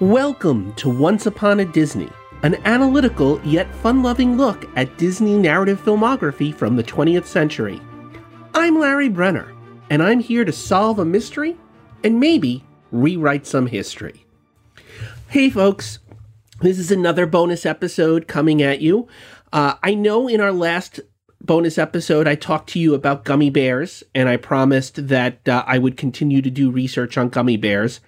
Welcome to Once Upon a Disney, an analytical yet fun loving look at Disney narrative filmography from the 20th century. I'm Larry Brenner, and I'm here to solve a mystery and maybe rewrite some history. Hey, folks, this is another bonus episode coming at you. Uh, I know in our last bonus episode, I talked to you about gummy bears, and I promised that uh, I would continue to do research on gummy bears.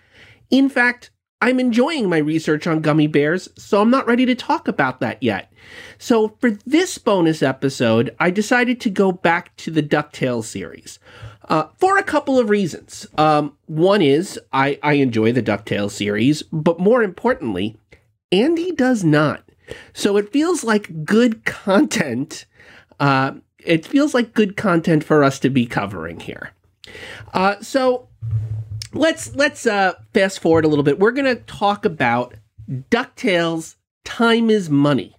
In fact, I'm enjoying my research on gummy bears, so I'm not ready to talk about that yet. So, for this bonus episode, I decided to go back to the DuckTales series uh, for a couple of reasons. Um, one is I, I enjoy the DuckTales series, but more importantly, Andy does not. So, it feels like good content. Uh, it feels like good content for us to be covering here. Uh, so, let's let's uh, fast forward a little bit. We're going to talk about DuckTales Time is Money,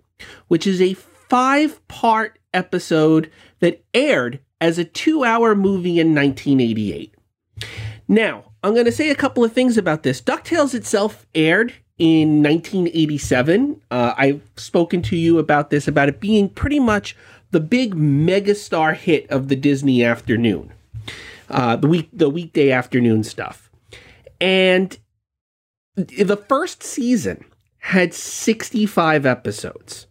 which is a five-part episode that aired as a 2-hour movie in 1988. Now, I'm going to say a couple of things about this. DuckTales itself aired in 1987. Uh, I've spoken to you about this, about it being pretty much the big megastar hit of the Disney afternoon uh, the week the weekday afternoon stuff. And the first season had 65 episodes,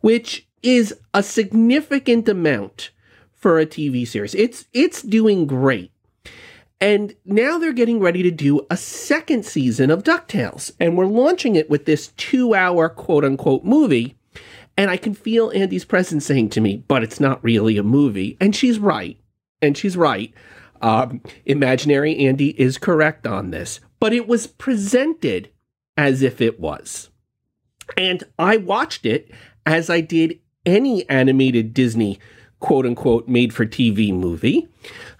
which is a significant amount for a TV series. It's it's doing great. And now they're getting ready to do a second season of DuckTales. And we're launching it with this two hour quote unquote movie. And I can feel Andy's presence saying to me, but it's not really a movie. And she's right. And she's right. Um, Imaginary Andy is correct on this, but it was presented as if it was. And I watched it as I did any animated Disney quote unquote made for TV movie.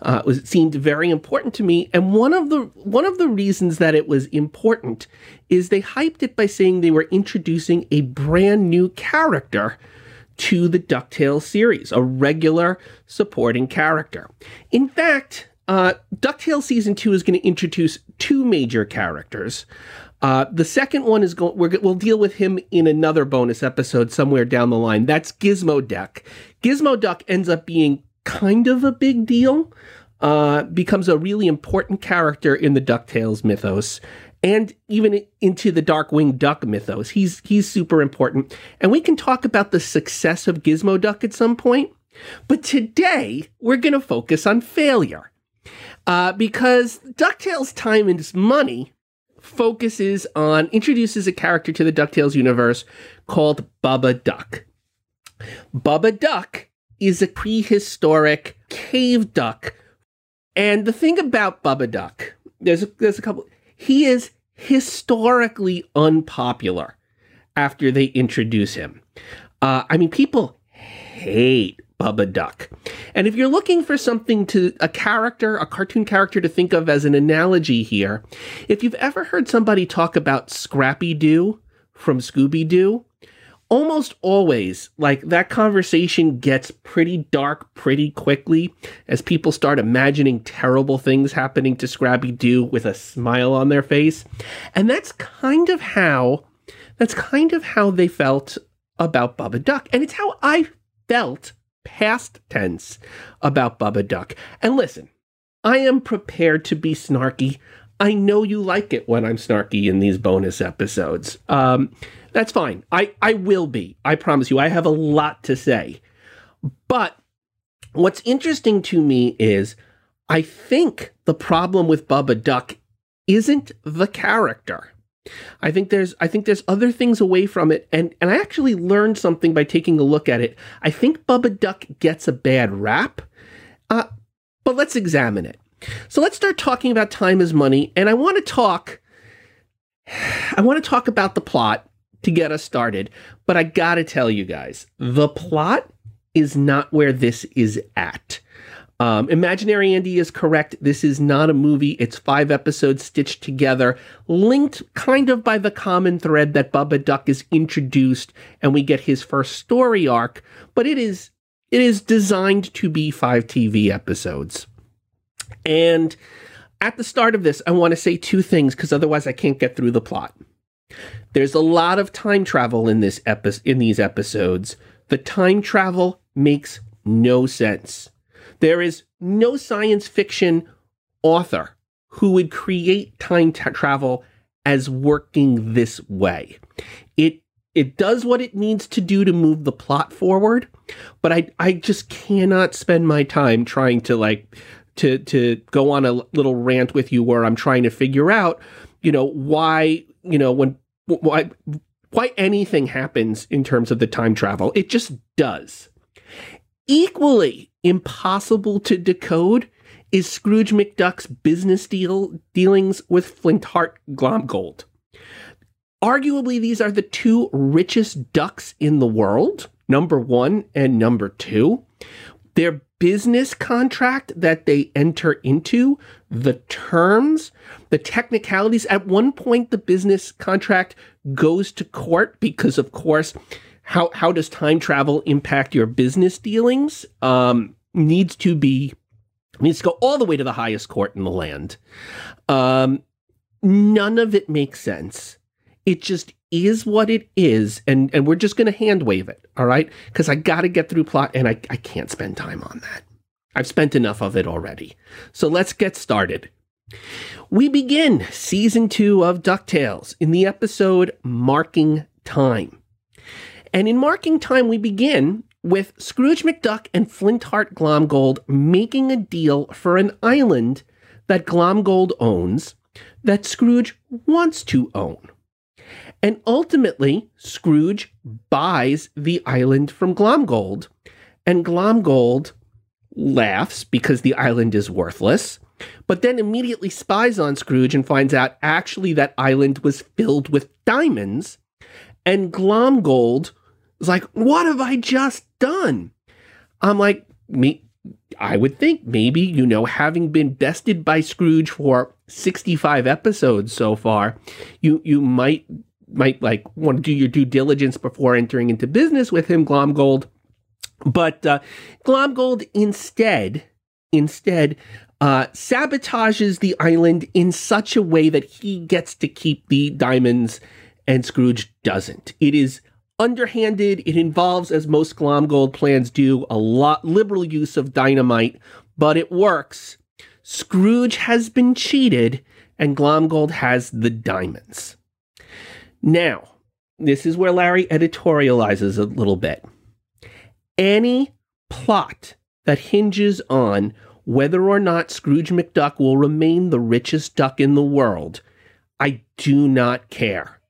Uh, it, was, it seemed very important to me, and one of the one of the reasons that it was important is they hyped it by saying they were introducing a brand new character to the DuckTales series, a regular supporting character. In fact, uh, DuckTales season two is going to introduce two major characters. Uh, the second one is going. We'll deal with him in another bonus episode somewhere down the line. That's Gizmo Duck. Gizmo Duck ends up being kind of a big deal. Uh, becomes a really important character in the Ducktales mythos, and even into the Darkwing Duck mythos. He's he's super important, and we can talk about the success of Gizmo Duck at some point. But today we're going to focus on failure uh, because DuckTales Time and Money focuses on, introduces a character to the DuckTales universe called Bubba Duck. Bubba Duck is a prehistoric cave duck. And the thing about Bubba Duck, there's a, there's a couple, he is historically unpopular after they introduce him. Uh, I mean, people hate Bubba Duck. And if you're looking for something to a character, a cartoon character to think of as an analogy here, if you've ever heard somebody talk about Scrappy Doo from Scooby Doo, almost always like that conversation gets pretty dark pretty quickly as people start imagining terrible things happening to Scrappy Doo with a smile on their face. And that's kind of how that's kind of how they felt about Bubba Duck. And it's how I felt past tense about Bubba Duck. And listen, I am prepared to be snarky. I know you like it when I'm snarky in these bonus episodes. Um, that's fine. I, I will be. I promise you. I have a lot to say. But what's interesting to me is I think the problem with Bubba Duck isn't the character. I think there's I think there's other things away from it and and I actually learned something by taking a look at it. I think Bubba Duck gets a bad rap. Uh, but let's examine it. So let's start talking about time is money and I want to talk I want to talk about the plot to get us started, but I got to tell you guys, the plot is not where this is at. Um, Imaginary Andy is correct. This is not a movie. It's five episodes stitched together, linked kind of by the common thread that Bubba Duck is introduced and we get his first story arc, but it is it is designed to be five TV episodes. And at the start of this, I want to say two things because otherwise I can't get through the plot. There's a lot of time travel in this epi- in these episodes. The time travel makes no sense. There is no science fiction author who would create time travel as working this way. It it does what it needs to do to move the plot forward, but I I just cannot spend my time trying to like to to go on a little rant with you where I'm trying to figure out, you know, why, you know, when why why anything happens in terms of the time travel. It just does. Equally impossible to decode is Scrooge McDuck's business deal dealings with Flintheart Glomgold. Arguably, these are the two richest ducks in the world, number one and number two. Their business contract that they enter into, the terms, the technicalities. At one point, the business contract goes to court because, of course, how, how does time travel impact your business dealings? Um, needs to be needs to go all the way to the highest court in the land. Um, none of it makes sense. It just is what it is, and and we're just going to hand wave it, all right? Because I got to get through plot, and I I can't spend time on that. I've spent enough of it already. So let's get started. We begin season two of DuckTales in the episode Marking Time. And in Marking Time, we begin with Scrooge McDuck and Flintheart Glomgold making a deal for an island that Glomgold owns that Scrooge wants to own. And ultimately, Scrooge buys the island from Glomgold, and Glomgold laughs because the island is worthless, but then immediately spies on Scrooge and finds out actually that island was filled with diamonds. And Glomgold is like, What have I just done? I'm like, me. I would think maybe, you know, having been bested by Scrooge for 65 episodes so far, you you might might like want to do your due diligence before entering into business with him, Glomgold. But uh, Glomgold instead, instead, uh, sabotages the island in such a way that he gets to keep the diamonds and Scrooge doesn't. It is underhanded. It involves, as most Glomgold plans do, a lot liberal use of dynamite, but it works. Scrooge has been cheated, and Glomgold has the diamonds. Now, this is where Larry editorializes a little bit. Any plot that hinges on whether or not Scrooge McDuck will remain the richest duck in the world, I do not care.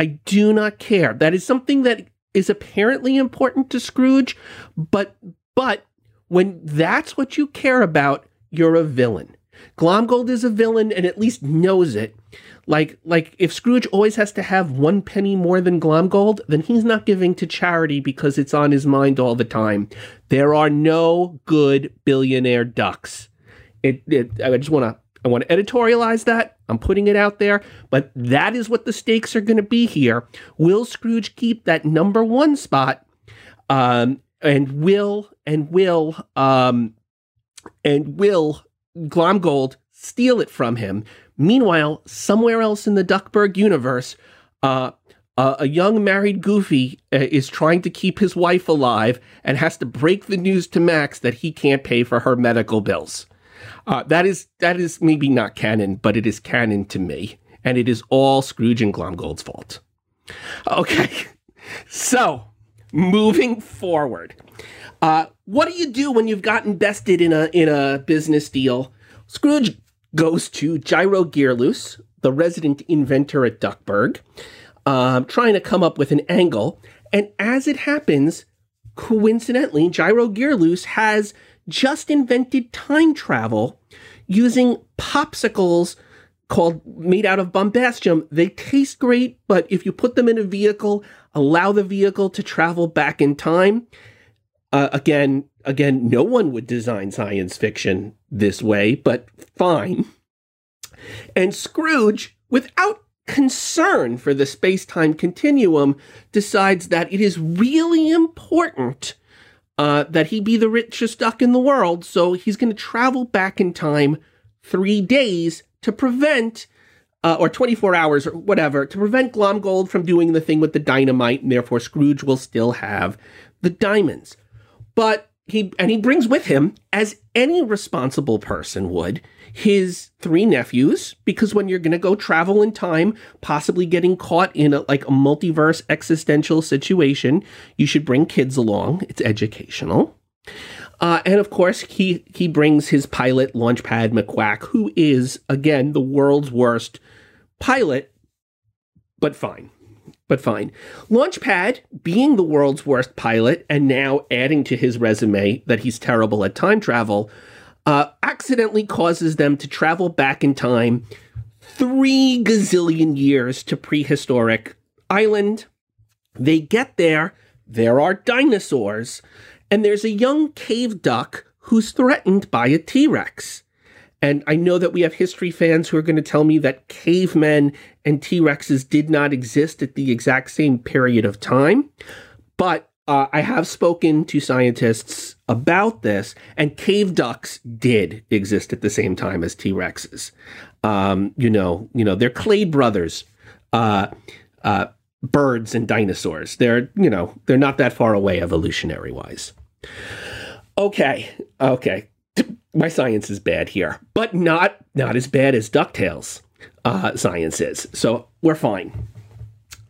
I do not care. That is something that is apparently important to Scrooge, but but when that's what you care about, you're a villain. Glomgold is a villain and at least knows it. Like like if Scrooge always has to have one penny more than Glomgold, then he's not giving to charity because it's on his mind all the time. There are no good billionaire ducks. It, it I just want to I want to editorialize that. I'm putting it out there, but that is what the stakes are going to be here. Will Scrooge keep that number one spot? Um, and will and will um, and will Glomgold steal it from him Meanwhile, somewhere else in the Duckburg universe, uh, a young married Goofy uh, is trying to keep his wife alive and has to break the news to Max that he can't pay for her medical bills. Uh, that is that is maybe not canon, but it is canon to me, and it is all Scrooge and Glomgold's fault. Okay, so moving forward, uh, what do you do when you've gotten bested in a in a business deal? Scrooge goes to Gyro Gearloose, the resident inventor at Duckburg, uh, trying to come up with an angle. And as it happens, coincidentally, Gyro Gearloose has just invented time travel using popsicles called made out of bombastium. They taste great, but if you put them in a vehicle, allow the vehicle to travel back in time. Uh, again, again, no one would design science fiction this way, but fine. And Scrooge, without concern for the space time continuum, decides that it is really important uh, that he be the richest duck in the world. So he's going to travel back in time three days to prevent uh, or 24 hours or whatever to prevent Glomgold from doing the thing with the dynamite, and therefore Scrooge will still have the diamonds. But he and he brings with him, as any responsible person would, his three nephews, because when you're going to go travel in time, possibly getting caught in a, like a multiverse existential situation, you should bring kids along. It's educational. Uh, and of course, he he brings his pilot Launchpad McQuack, who is again the world's worst pilot, but fine but fine. Launchpad, being the world's worst pilot and now adding to his resume that he's terrible at time travel, uh, accidentally causes them to travel back in time three gazillion years to prehistoric Island. They get there, there are dinosaurs, and there's a young cave duck who's threatened by a T Rex. And I know that we have history fans who are going to tell me that cavemen and T Rexes did not exist at the exact same period of time. But uh, I have spoken to scientists about this, and cave ducks did exist at the same time as T Rexes. Um, you know, you know, they're clade brothers, uh, uh, birds and dinosaurs. They're, you know, they're not that far away evolutionary wise. Okay, okay my science is bad here, but not not as bad as Ducktales uh, science is. So we're fine.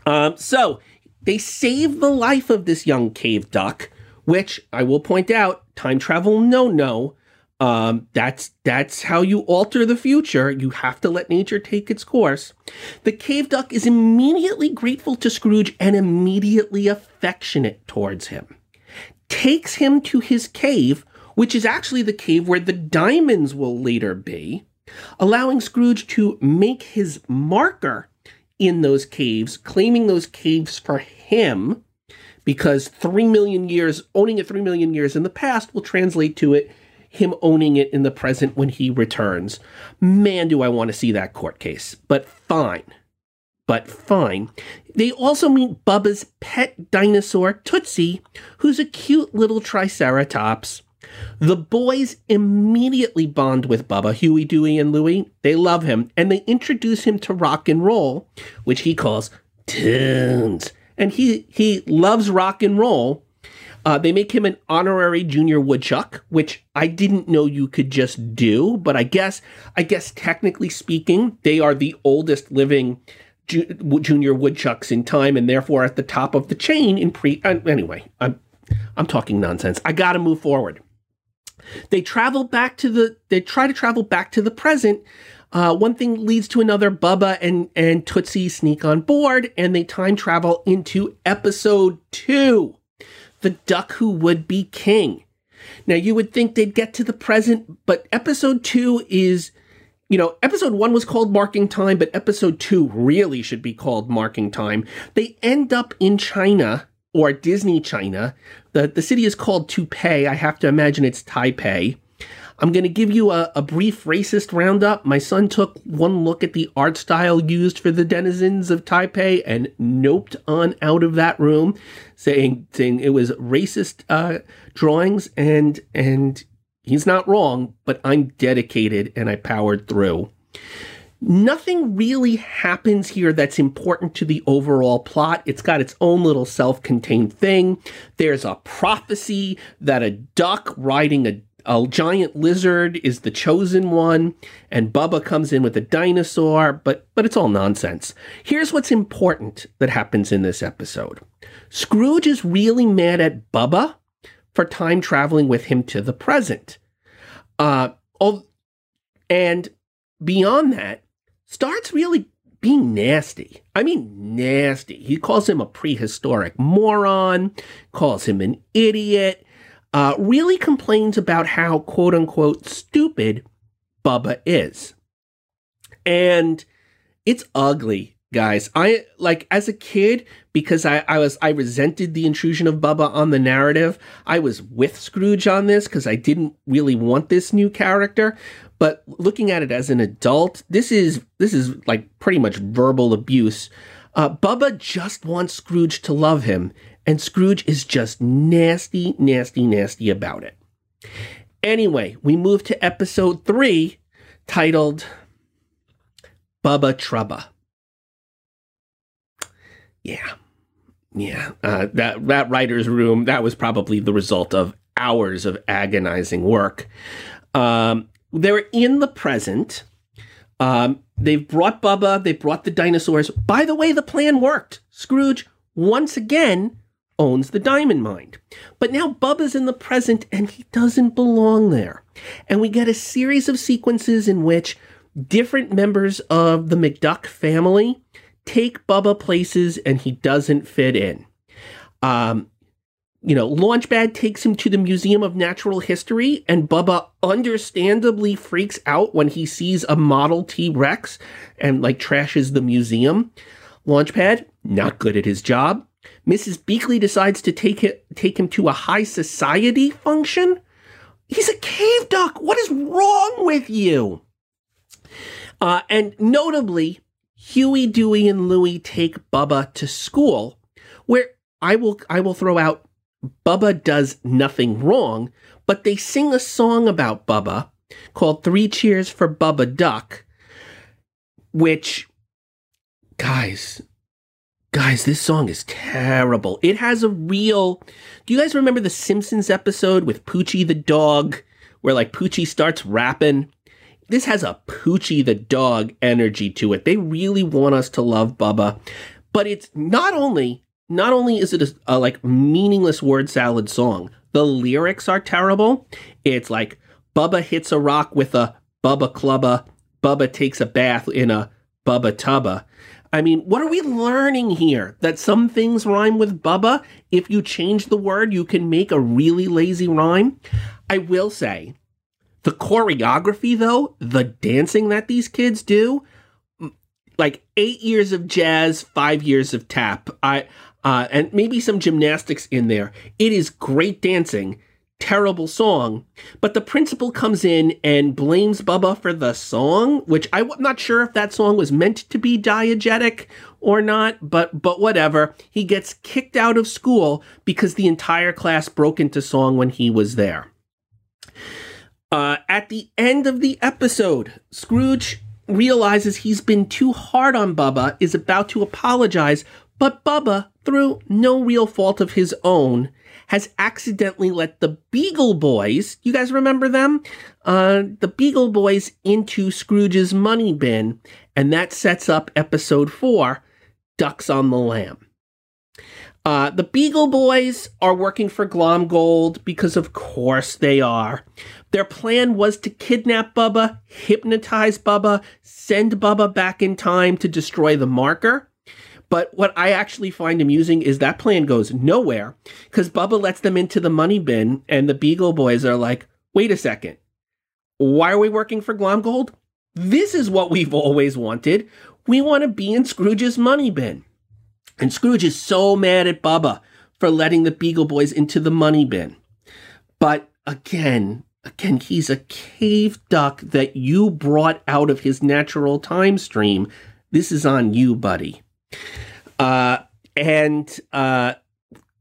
Um, so they save the life of this young cave duck, which I will point out, time travel no no. Um, that's that's how you alter the future. You have to let nature take its course. The cave duck is immediately grateful to Scrooge and immediately affectionate towards him. Takes him to his cave which is actually the cave where the diamonds will later be, allowing Scrooge to make his marker in those caves, claiming those caves for him, because three million years, owning it three million years in the past will translate to it him owning it in the present when he returns. Man, do I want to see that court case. But fine. But fine. They also meet Bubba's pet dinosaur, Tootsie, who's a cute little triceratops the boys immediately bond with Bubba, Huey, Dewey, and Louie. They love him, and they introduce him to rock and roll, which he calls tunes. And he he loves rock and roll. Uh, they make him an honorary junior woodchuck, which I didn't know you could just do, but I guess I guess technically speaking, they are the oldest living ju- junior woodchucks in time, and therefore at the top of the chain in pre. Uh, anyway, I'm I'm talking nonsense. I got to move forward. They travel back to the, they try to travel back to the present. Uh, one thing leads to another. Bubba and, and Tootsie sneak on board and they time travel into episode two The Duck Who Would Be King. Now, you would think they'd get to the present, but episode two is, you know, episode one was called Marking Time, but episode two really should be called Marking Time. They end up in China or Disney China. The, the city is called Taipei. I have to imagine it's Taipei. I'm going to give you a, a, brief racist roundup. My son took one look at the art style used for the denizens of Taipei and noped on out of that room, saying saying it was racist uh, drawings. And and he's not wrong, but I'm dedicated and I powered through nothing really happens here that's important to the overall plot. It's got its own little self contained thing. There's a prophecy that a duck riding a a giant lizard is the chosen one, and Bubba comes in with a dinosaur, but but it's all nonsense. Here's what's important that happens in this episode. Scrooge is really mad at Bubba for time traveling with him to the present. Uh, and beyond that, starts really being nasty. I mean, nasty. He calls him a prehistoric moron, calls him an idiot, uh, really complains about how quote unquote stupid Bubba is. And it's ugly, guys. I like as a kid, because I, I was I resented the intrusion of Bubba on the narrative. I was with Scrooge on this because I didn't really want this new character. But looking at it as an adult, this is this is like pretty much verbal abuse. Uh, Bubba just wants Scrooge to love him, and Scrooge is just nasty, nasty, nasty about it. Anyway, we move to episode three, titled Bubba Trubba. Yeah. Yeah. Uh, that, that writer's room, that was probably the result of hours of agonizing work. Um, they're in the present. Um, they've brought Bubba, they brought the dinosaurs. By the way, the plan worked. Scrooge, once again, owns the diamond mine. But now Bubba's in the present and he doesn't belong there. And we get a series of sequences in which different members of the McDuck family take Bubba places and he doesn't fit in. Um, you know, Launchpad takes him to the Museum of Natural History, and Bubba understandably freaks out when he sees a Model T Rex and like trashes the museum. Launchpad, not good at his job. Mrs. Beakley decides to take it, take him to a high society function. He's a cave duck. What is wrong with you? Uh, and notably, Huey, Dewey, and Louie take Bubba to school, where I will I will throw out Bubba does nothing wrong, but they sing a song about Bubba called Three Cheers for Bubba Duck, which, guys, guys, this song is terrible. It has a real. Do you guys remember the Simpsons episode with Poochie the dog, where like Poochie starts rapping? This has a Poochie the dog energy to it. They really want us to love Bubba, but it's not only not only is it a, a like meaningless word salad song, the lyrics are terrible. It's like Bubba hits a rock with a Bubba Clubba, Bubba takes a bath in a Bubba Tubba. I mean, what are we learning here? That some things rhyme with Bubba? If you change the word, you can make a really lazy rhyme? I will say, the choreography, though, the dancing that these kids do, like eight years of jazz, five years of tap. I uh, and maybe some gymnastics in there. It is great dancing, terrible song, but the principal comes in and blames Bubba for the song, which I'm not sure if that song was meant to be diegetic or not, but but whatever. He gets kicked out of school because the entire class broke into song when he was there. Uh, at the end of the episode, Scrooge realizes he's been too hard on Bubba, is about to apologize, but Bubba, through no real fault of his own, has accidentally let the Beagle Boys, you guys remember them? Uh, the Beagle Boys into Scrooge's money bin, and that sets up episode four Ducks on the Lam. Uh, the Beagle Boys are working for Glomgold because, of course, they are. Their plan was to kidnap Bubba, hypnotize Bubba, send Bubba back in time to destroy the marker. But what I actually find amusing is that plan goes nowhere because Bubba lets them into the money bin, and the Beagle Boys are like, wait a second. Why are we working for Glomgold? This is what we've always wanted. We want to be in Scrooge's money bin. And Scrooge is so mad at Bubba for letting the Beagle Boys into the money bin. But again, again, he's a cave duck that you brought out of his natural time stream. This is on you, buddy. Uh, and uh,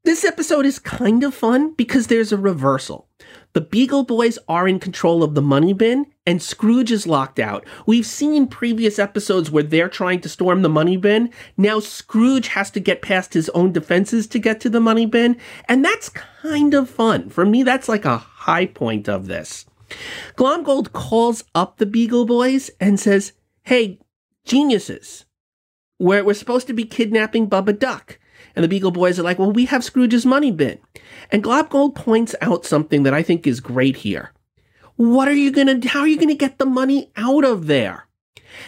this episode is kind of fun because there's a reversal. The Beagle Boys are in control of the money bin, and Scrooge is locked out. We've seen previous episodes where they're trying to storm the money bin. Now Scrooge has to get past his own defenses to get to the money bin, and that's kind of fun. For me, that's like a high point of this. Glomgold calls up the Beagle Boys and says, Hey, geniuses, where we're supposed to be kidnapping Bubba Duck. And the Beagle Boys are like, well, we have Scrooge's money bin. And Glomgold points out something that I think is great here. What are you gonna, how are you gonna get the money out of there?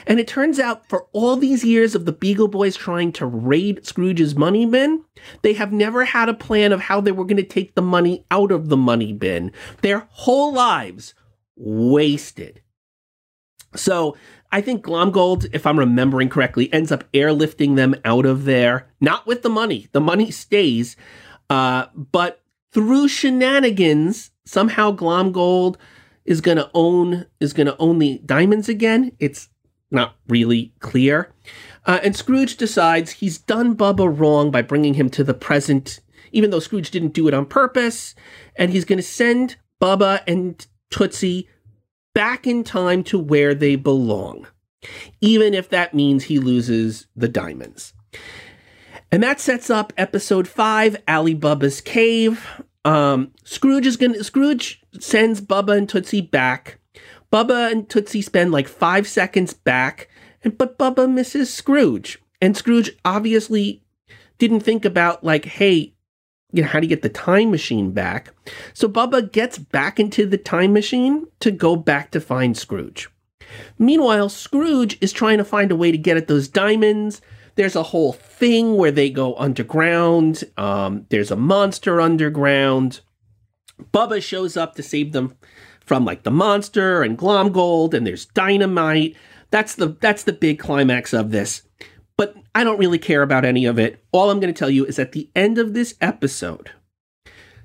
And it turns out for all these years of the Beagle Boys trying to raid Scrooge's money bin, they have never had a plan of how they were to take the money out of the money bin. Their whole lives wasted. So I think Glomgold, if I'm remembering correctly, ends up airlifting them out of there, not with the money. The money stays, uh, but through shenanigans, somehow Glomgold is going to own is going to own the diamonds again. It's not really clear. Uh, and Scrooge decides he's done Bubba wrong by bringing him to the present, even though Scrooge didn't do it on purpose. And he's going to send Bubba and Tootsie back in time to where they belong. even if that means he loses the diamonds. And that sets up episode five, Ali Bubba's cave. Um, Scrooge is gonna Scrooge sends Bubba and Tootsie back. Bubba and Tootsie spend like five seconds back, and but Bubba misses Scrooge. And Scrooge obviously didn't think about like, hey, you know, how you get the time machine back? So Bubba gets back into the time machine to go back to find Scrooge. Meanwhile, Scrooge is trying to find a way to get at those diamonds. There's a whole thing where they go underground. Um, there's a monster underground. Bubba shows up to save them from like the monster and Glomgold, and there's dynamite. That's the that's the big climax of this. I don't really care about any of it. All I'm going to tell you is at the end of this episode,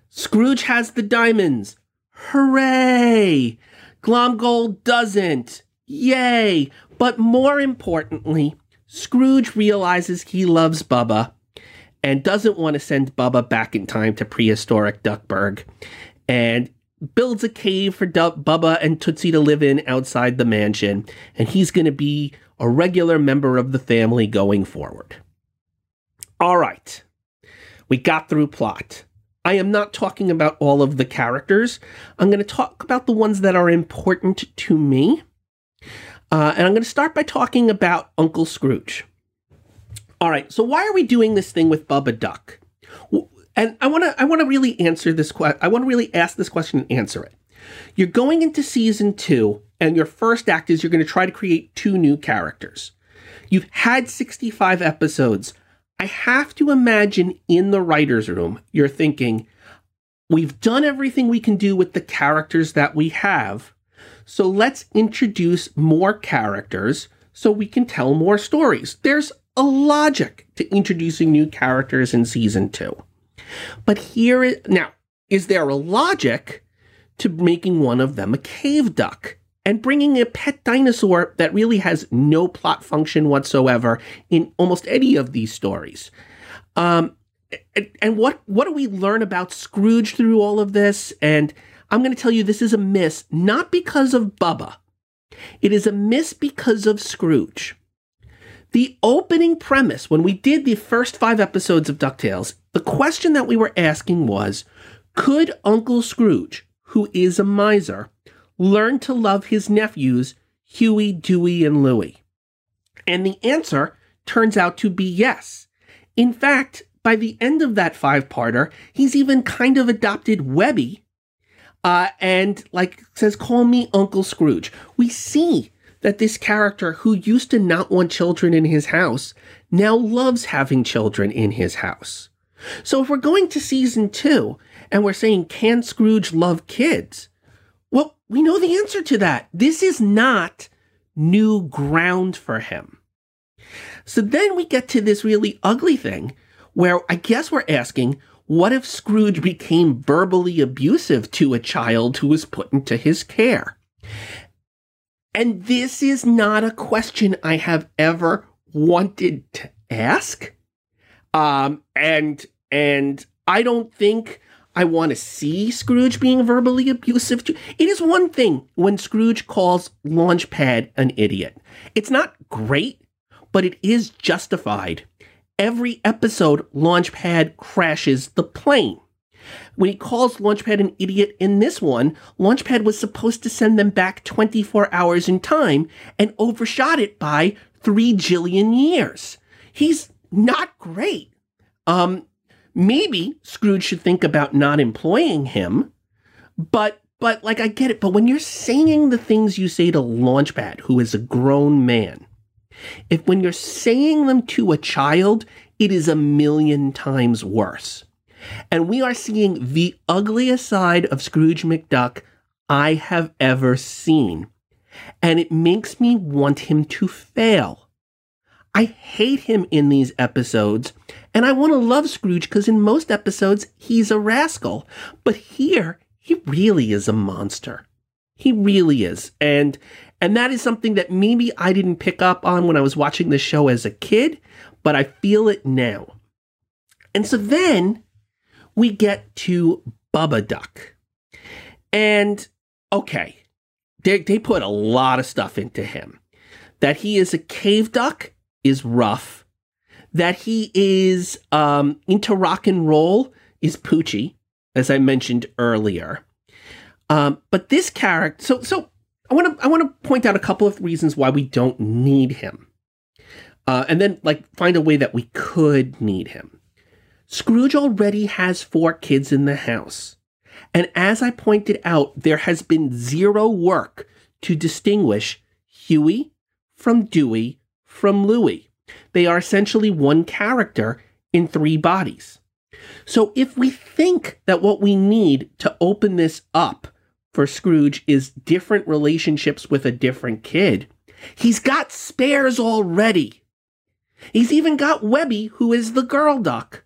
Scrooge has the diamonds. Hooray! Glomgold doesn't. Yay! But more importantly, Scrooge realizes he loves Bubba and doesn't want to send Bubba back in time to prehistoric Duckburg and builds a cave for Bubba and Tootsie to live in outside the mansion. And he's going to be a regular member of the family going forward. All right. We got through plot. I am not talking about all of the characters. I'm going to talk about the ones that are important to me. Uh, and I'm going to start by talking about Uncle Scrooge. All right, so why are we doing this thing with Bubba Duck? And I want to I want to really answer this question. I want to really ask this question and answer it. You're going into season 2 and your first act is you're going to try to create two new characters. You've had 65 episodes. I have to imagine in the writer's room, you're thinking, we've done everything we can do with the characters that we have. So let's introduce more characters so we can tell more stories. There's a logic to introducing new characters in season two. But here is now, is there a logic to making one of them a cave duck and bringing a pet dinosaur that really has no plot function whatsoever in almost any of these stories? Um, and, and what what do we learn about Scrooge through all of this? And I'm going to tell you this is a miss, not because of Bubba. It is a miss because of Scrooge. The opening premise, when we did the first five episodes of DuckTales, the question that we were asking was Could Uncle Scrooge, who is a miser, learn to love his nephews, Huey, Dewey, and Louie? And the answer turns out to be yes. In fact, by the end of that five parter, he's even kind of adopted Webby uh, and like says, "Call me Uncle Scrooge." We see that this character, who used to not want children in his house, now loves having children in his house. So if we're going to season two and we're saying, "Can Scrooge love kids?" Well, we know the answer to that. This is not new ground for him. So then we get to this really ugly thing where I guess we're asking, what if Scrooge became verbally abusive to a child who was put into his care? And this is not a question I have ever wanted to ask. Um, and and I don't think I want to see Scrooge being verbally abusive to. It is one thing when Scrooge calls Launchpad an idiot. It's not great, but it is justified every episode, Launchpad crashes the plane. When he calls Launchpad an idiot in this one, Launchpad was supposed to send them back 24 hours in time and overshot it by three jillion years. He's not great. Um, maybe Scrooge should think about not employing him, but but like I get it. But when you're saying the things you say to Launchpad, who is a grown man, if when you're saying them to a child, it is a million times worse. And we are seeing the ugliest side of Scrooge McDuck I have ever seen. And it makes me want him to fail. I hate him in these episodes, and I want to love Scrooge because in most episodes he's a rascal. But here, he really is a monster. He really is. And and that is something that maybe I didn't pick up on when I was watching the show as a kid, but I feel it now. And so then we get to Bubba Duck. And okay, they, they put a lot of stuff into him. That he is a cave duck is rough. That he is um, into rock and roll is Poochie, as I mentioned earlier. Um, but this character, so so I want to I want to point out a couple of reasons why we don't need him, uh, and then like find a way that we could need him. Scrooge already has four kids in the house, and as I pointed out, there has been zero work to distinguish Huey from Dewey from Louie. They are essentially one character in three bodies. So if we think that what we need to open this up for Scrooge is different relationships with a different kid, he's got spares already. He's even got Webby, who is the girl duck.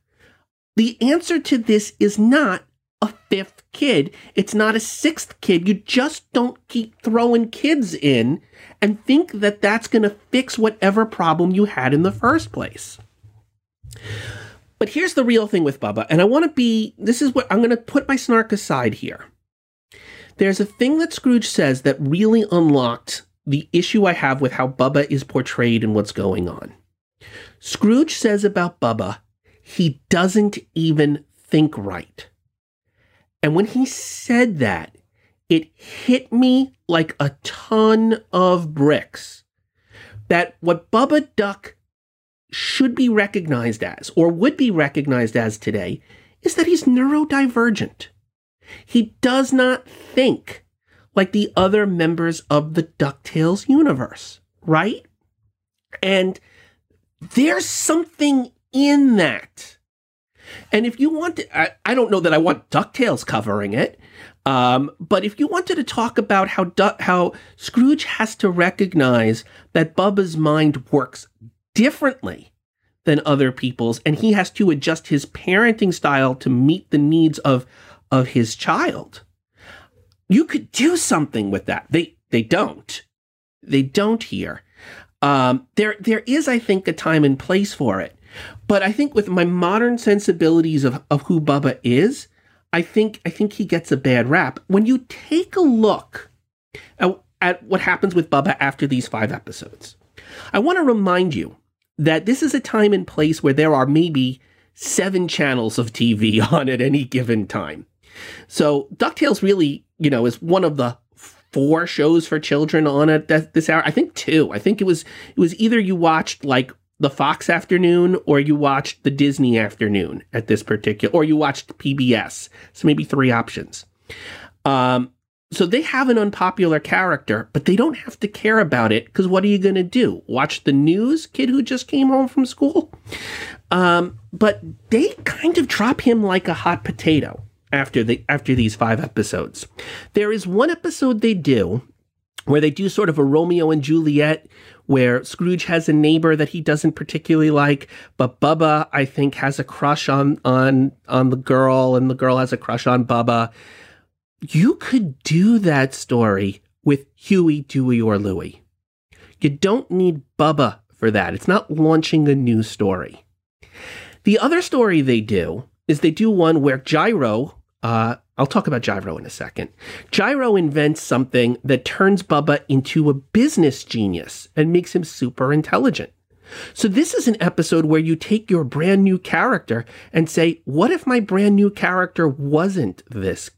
The answer to this is not a fifth kid. It's not a sixth kid. You just don't keep throwing kids in and think that that's going to fix whatever problem you had in the first place. But here's the real thing with Bubba, and I want to be this is what I'm going to put my snark aside here. There's a thing that Scrooge says that really unlocked the issue I have with how Bubba is portrayed and what's going on. Scrooge says about Bubba, he doesn't even think right. And when he said that, it hit me like a ton of bricks. That what Bubba Duck should be recognized as, or would be recognized as today, is that he's neurodivergent. He does not think like the other members of the DuckTales universe, right? And there's something in that. And if you want to, I, I don't know that I want DuckTales covering it, um, but if you wanted to talk about how du- how Scrooge has to recognize that Bubba's mind works differently than other people's, and he has to adjust his parenting style to meet the needs of of his child. You could do something with that. They they don't. They don't here. Um, there there is, I think, a time and place for it. But I think with my modern sensibilities of, of who Bubba is, I think I think he gets a bad rap. When you take a look at, at what happens with Bubba after these five episodes, I want to remind you that this is a time and place where there are maybe seven channels of TV on at any given time. So DuckTales really, you know, is one of the four shows for children on at this hour. I think two. I think it was it was either you watched like the Fox afternoon or you watched the Disney afternoon at this particular or you watched PBS. So maybe three options. Um so they have an unpopular character, but they don't have to care about it because what are you going to do? Watch the news, kid who just came home from school? Um, but they kind of drop him like a hot potato after the after these five episodes. There is one episode they do where they do sort of a Romeo and Juliet where Scrooge has a neighbor that he doesn't particularly like, but Bubba I think has a crush on on on the girl and the girl has a crush on Bubba you could do that story with Huey, Dewey, or Louie. You don't need Bubba for that. It's not launching a new story. The other story they do is they do one where Gyro, uh, I'll talk about Gyro in a second. Gyro invents something that turns Bubba into a business genius and makes him super intelligent. So, this is an episode where you take your brand new character and say, What if my brand new character wasn't this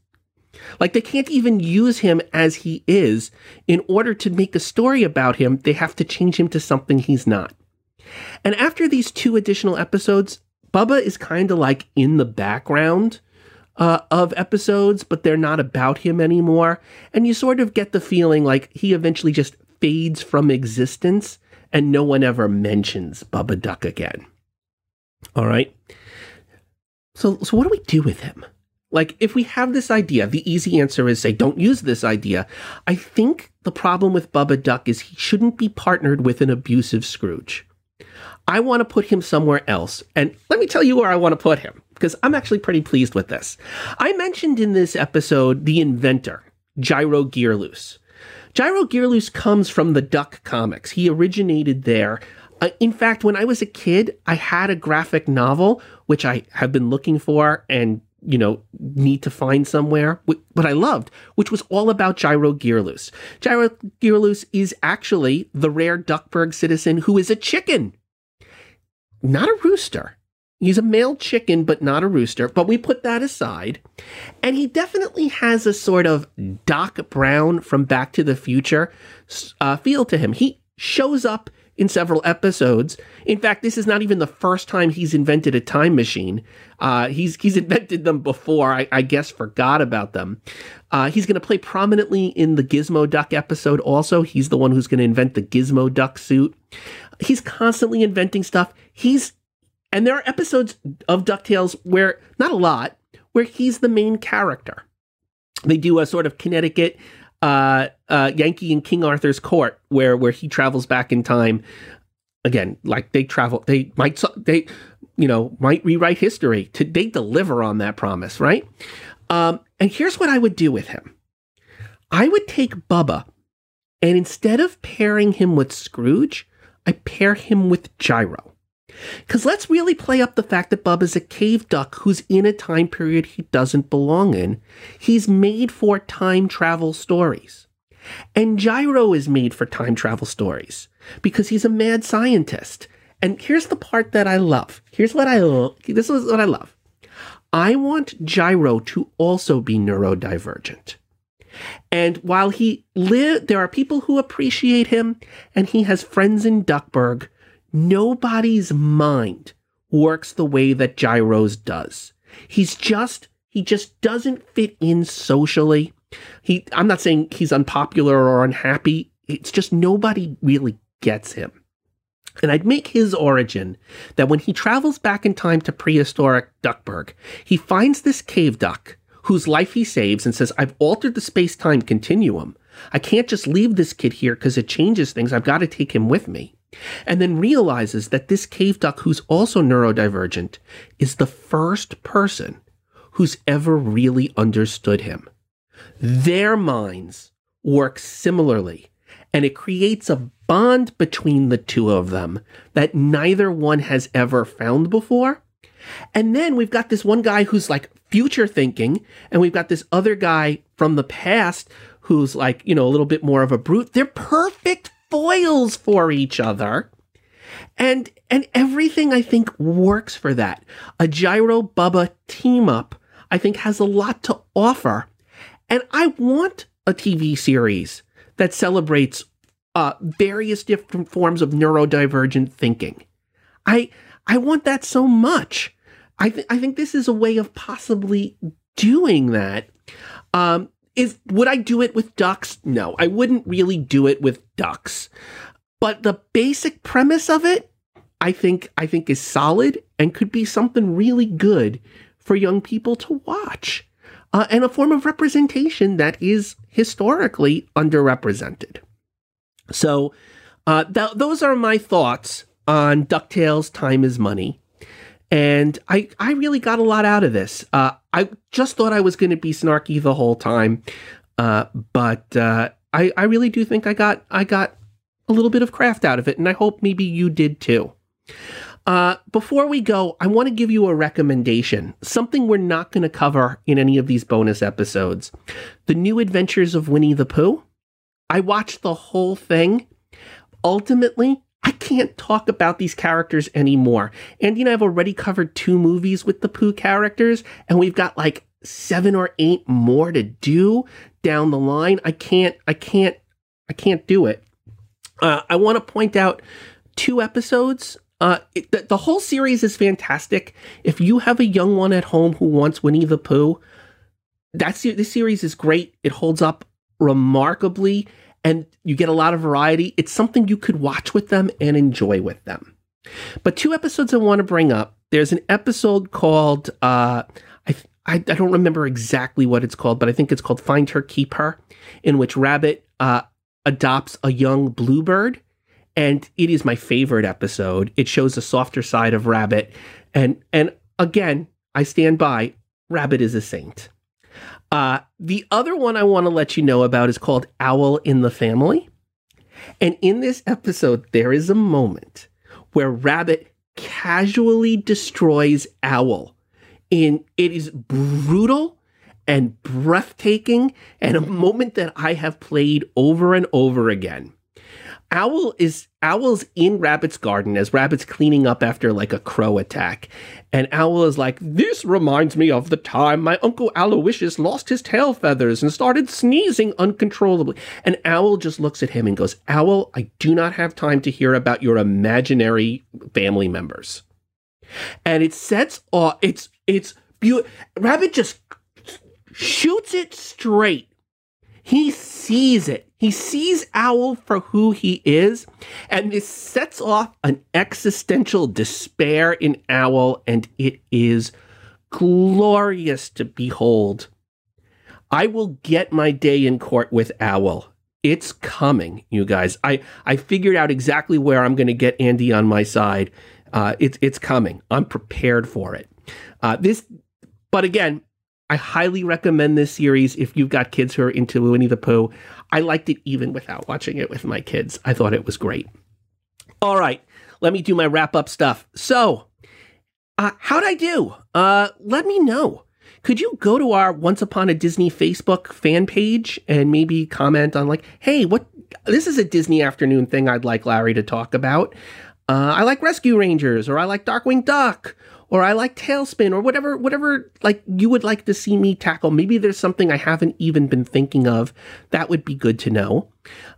like they can't even use him as he is. In order to make a story about him, they have to change him to something he's not. And after these two additional episodes, Bubba is kind of like in the background uh, of episodes, but they're not about him anymore. And you sort of get the feeling like he eventually just fades from existence and no one ever mentions Bubba Duck again. All right. So, so what do we do with him? Like, if we have this idea, the easy answer is say, don't use this idea. I think the problem with Bubba Duck is he shouldn't be partnered with an abusive Scrooge. I want to put him somewhere else. And let me tell you where I want to put him, because I'm actually pretty pleased with this. I mentioned in this episode the inventor, Gyro Gearloose. Gyro Gearloose comes from the Duck comics. He originated there. Uh, in fact, when I was a kid, I had a graphic novel, which I have been looking for and you know, need to find somewhere. What I loved, which was all about Gyro Gearloose. Gyro Gearloose is actually the rare Duckburg citizen who is a chicken, not a rooster. He's a male chicken, but not a rooster. But we put that aside. And he definitely has a sort of Doc Brown from Back to the Future uh, feel to him. He shows up in several episodes. In fact, this is not even the first time he's invented a time machine. Uh, he's he's invented them before. I, I guess forgot about them. Uh, he's going to play prominently in the Gizmoduck episode. Also, he's the one who's going to invent the Gizmoduck suit. He's constantly inventing stuff. He's and there are episodes of Ducktales where not a lot where he's the main character. They do a sort of Connecticut uh, uh, Yankee in King Arthur's court, where where he travels back in time. Again, like they travel, they might they, you know, might rewrite history. To they deliver on that promise, right? Um, and here's what I would do with him. I would take Bubba, and instead of pairing him with Scrooge, I pair him with Gyro. Because let's really play up the fact that Bub is a cave duck who's in a time period he doesn't belong in. He's made for time travel stories. And Gyro is made for time travel stories because he's a mad scientist. And here's the part that I love. Here's what I love. This is what I love. I want Gyro to also be neurodivergent. And while he live, there are people who appreciate him, and he has friends in Duckburg nobody's mind works the way that Gyro's does. He's just he just doesn't fit in socially. He I'm not saying he's unpopular or unhappy. It's just nobody really gets him. And I'd make his origin that when he travels back in time to prehistoric Duckburg, he finds this cave duck whose life he saves and says, I've altered the space time continuum. I can't just leave this kid here because it changes things. I've got to take him with me and then realizes that this cave duck, who's also neurodivergent, is the first person who's ever really understood him. Their minds work similarly, and it creates a bond between the two of them that neither one has ever found before. And then we've got this one guy who's like future thinking, and we've got this other guy from the past who's like, you know, a little bit more of a brute. They're perfect foils for each other. And and everything I think works for that. A Gyro Bubba team up I think has a lot to offer. And I want a TV series that celebrates uh, various different forms of neurodivergent thinking. I I want that so much. I th- I think this is a way of possibly doing that. Um, is would I do it with ducks? No, I wouldn't really do it with ducks. But the basic premise of it, I think I think is solid and could be something really good for young people to watch. Uh, and a form of representation that is historically underrepresented. So, uh, th- those are my thoughts on DuckTales Time is Money. And I, I really got a lot out of this. Uh, I just thought I was going to be snarky the whole time, uh, but uh, I, I really do think I got I got a little bit of craft out of it, and I hope maybe you did too. Uh, before we go, I want to give you a recommendation, something we're not going to cover in any of these bonus episodes. The New Adventures of Winnie the Pooh. I watched the whole thing. Ultimately, I can't talk about these characters anymore. Andy and I have already covered two movies with the Pooh characters, and we've got like seven or eight more to do down the line. I can't, I can't, I can't do it. Uh, I want to point out two episodes. Uh, it, the, the whole series is fantastic. If you have a young one at home who wants Winnie the Pooh, that's this series is great. It holds up remarkably and you get a lot of variety. It's something you could watch with them and enjoy with them. But two episodes I want to bring up. There's an episode called uh, I, I, I don't remember exactly what it's called, but I think it's called Find Her, Keep Her, in which Rabbit uh, adopts a young bluebird, and it is my favorite episode. It shows a softer side of Rabbit, and and again, I stand by. Rabbit is a saint. Uh, the other one I want to let you know about is called Owl in the Family. And in this episode, there is a moment where Rabbit casually destroys Owl in it is brutal and breathtaking and a moment that I have played over and over again. Owl is Owl's in Rabbit's garden as Rabbit's cleaning up after like a crow attack. And Owl is like, This reminds me of the time my Uncle Aloysius lost his tail feathers and started sneezing uncontrollably. And Owl just looks at him and goes, Owl, I do not have time to hear about your imaginary family members. And it sets off it's it's beautiful. Rabbit just shoots it straight. He sees it. He sees Owl for who he is, and this sets off an existential despair in Owl, and it is glorious to behold. I will get my day in court with Owl. It's coming, you guys. I, I figured out exactly where I'm going to get Andy on my side. Uh, it's it's coming. I'm prepared for it. Uh, this, but again, I highly recommend this series if you've got kids who are into Winnie the Pooh. I liked it even without watching it with my kids. I thought it was great. All right, let me do my wrap up stuff. So, uh, how'd I do? Uh, let me know. Could you go to our Once Upon a Disney Facebook fan page and maybe comment on like, hey, what? This is a Disney afternoon thing I'd like Larry to talk about. Uh, I like Rescue Rangers, or I like Darkwing Duck, or I like TaleSpin or whatever whatever like you would like to see me tackle. Maybe there's something I haven't even been thinking of. That would be good to know.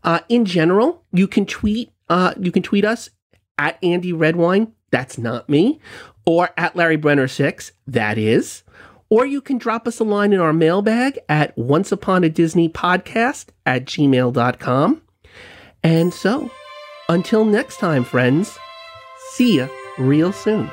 Uh, in general, you can tweet uh, you can tweet us at Andy Redwine. That's not me. Or at Larry Brenner six. That is. Or you can drop us a line in our mailbag at once upon a Disney podcast at gmail.com. And so, until next time, friends, see ya real soon.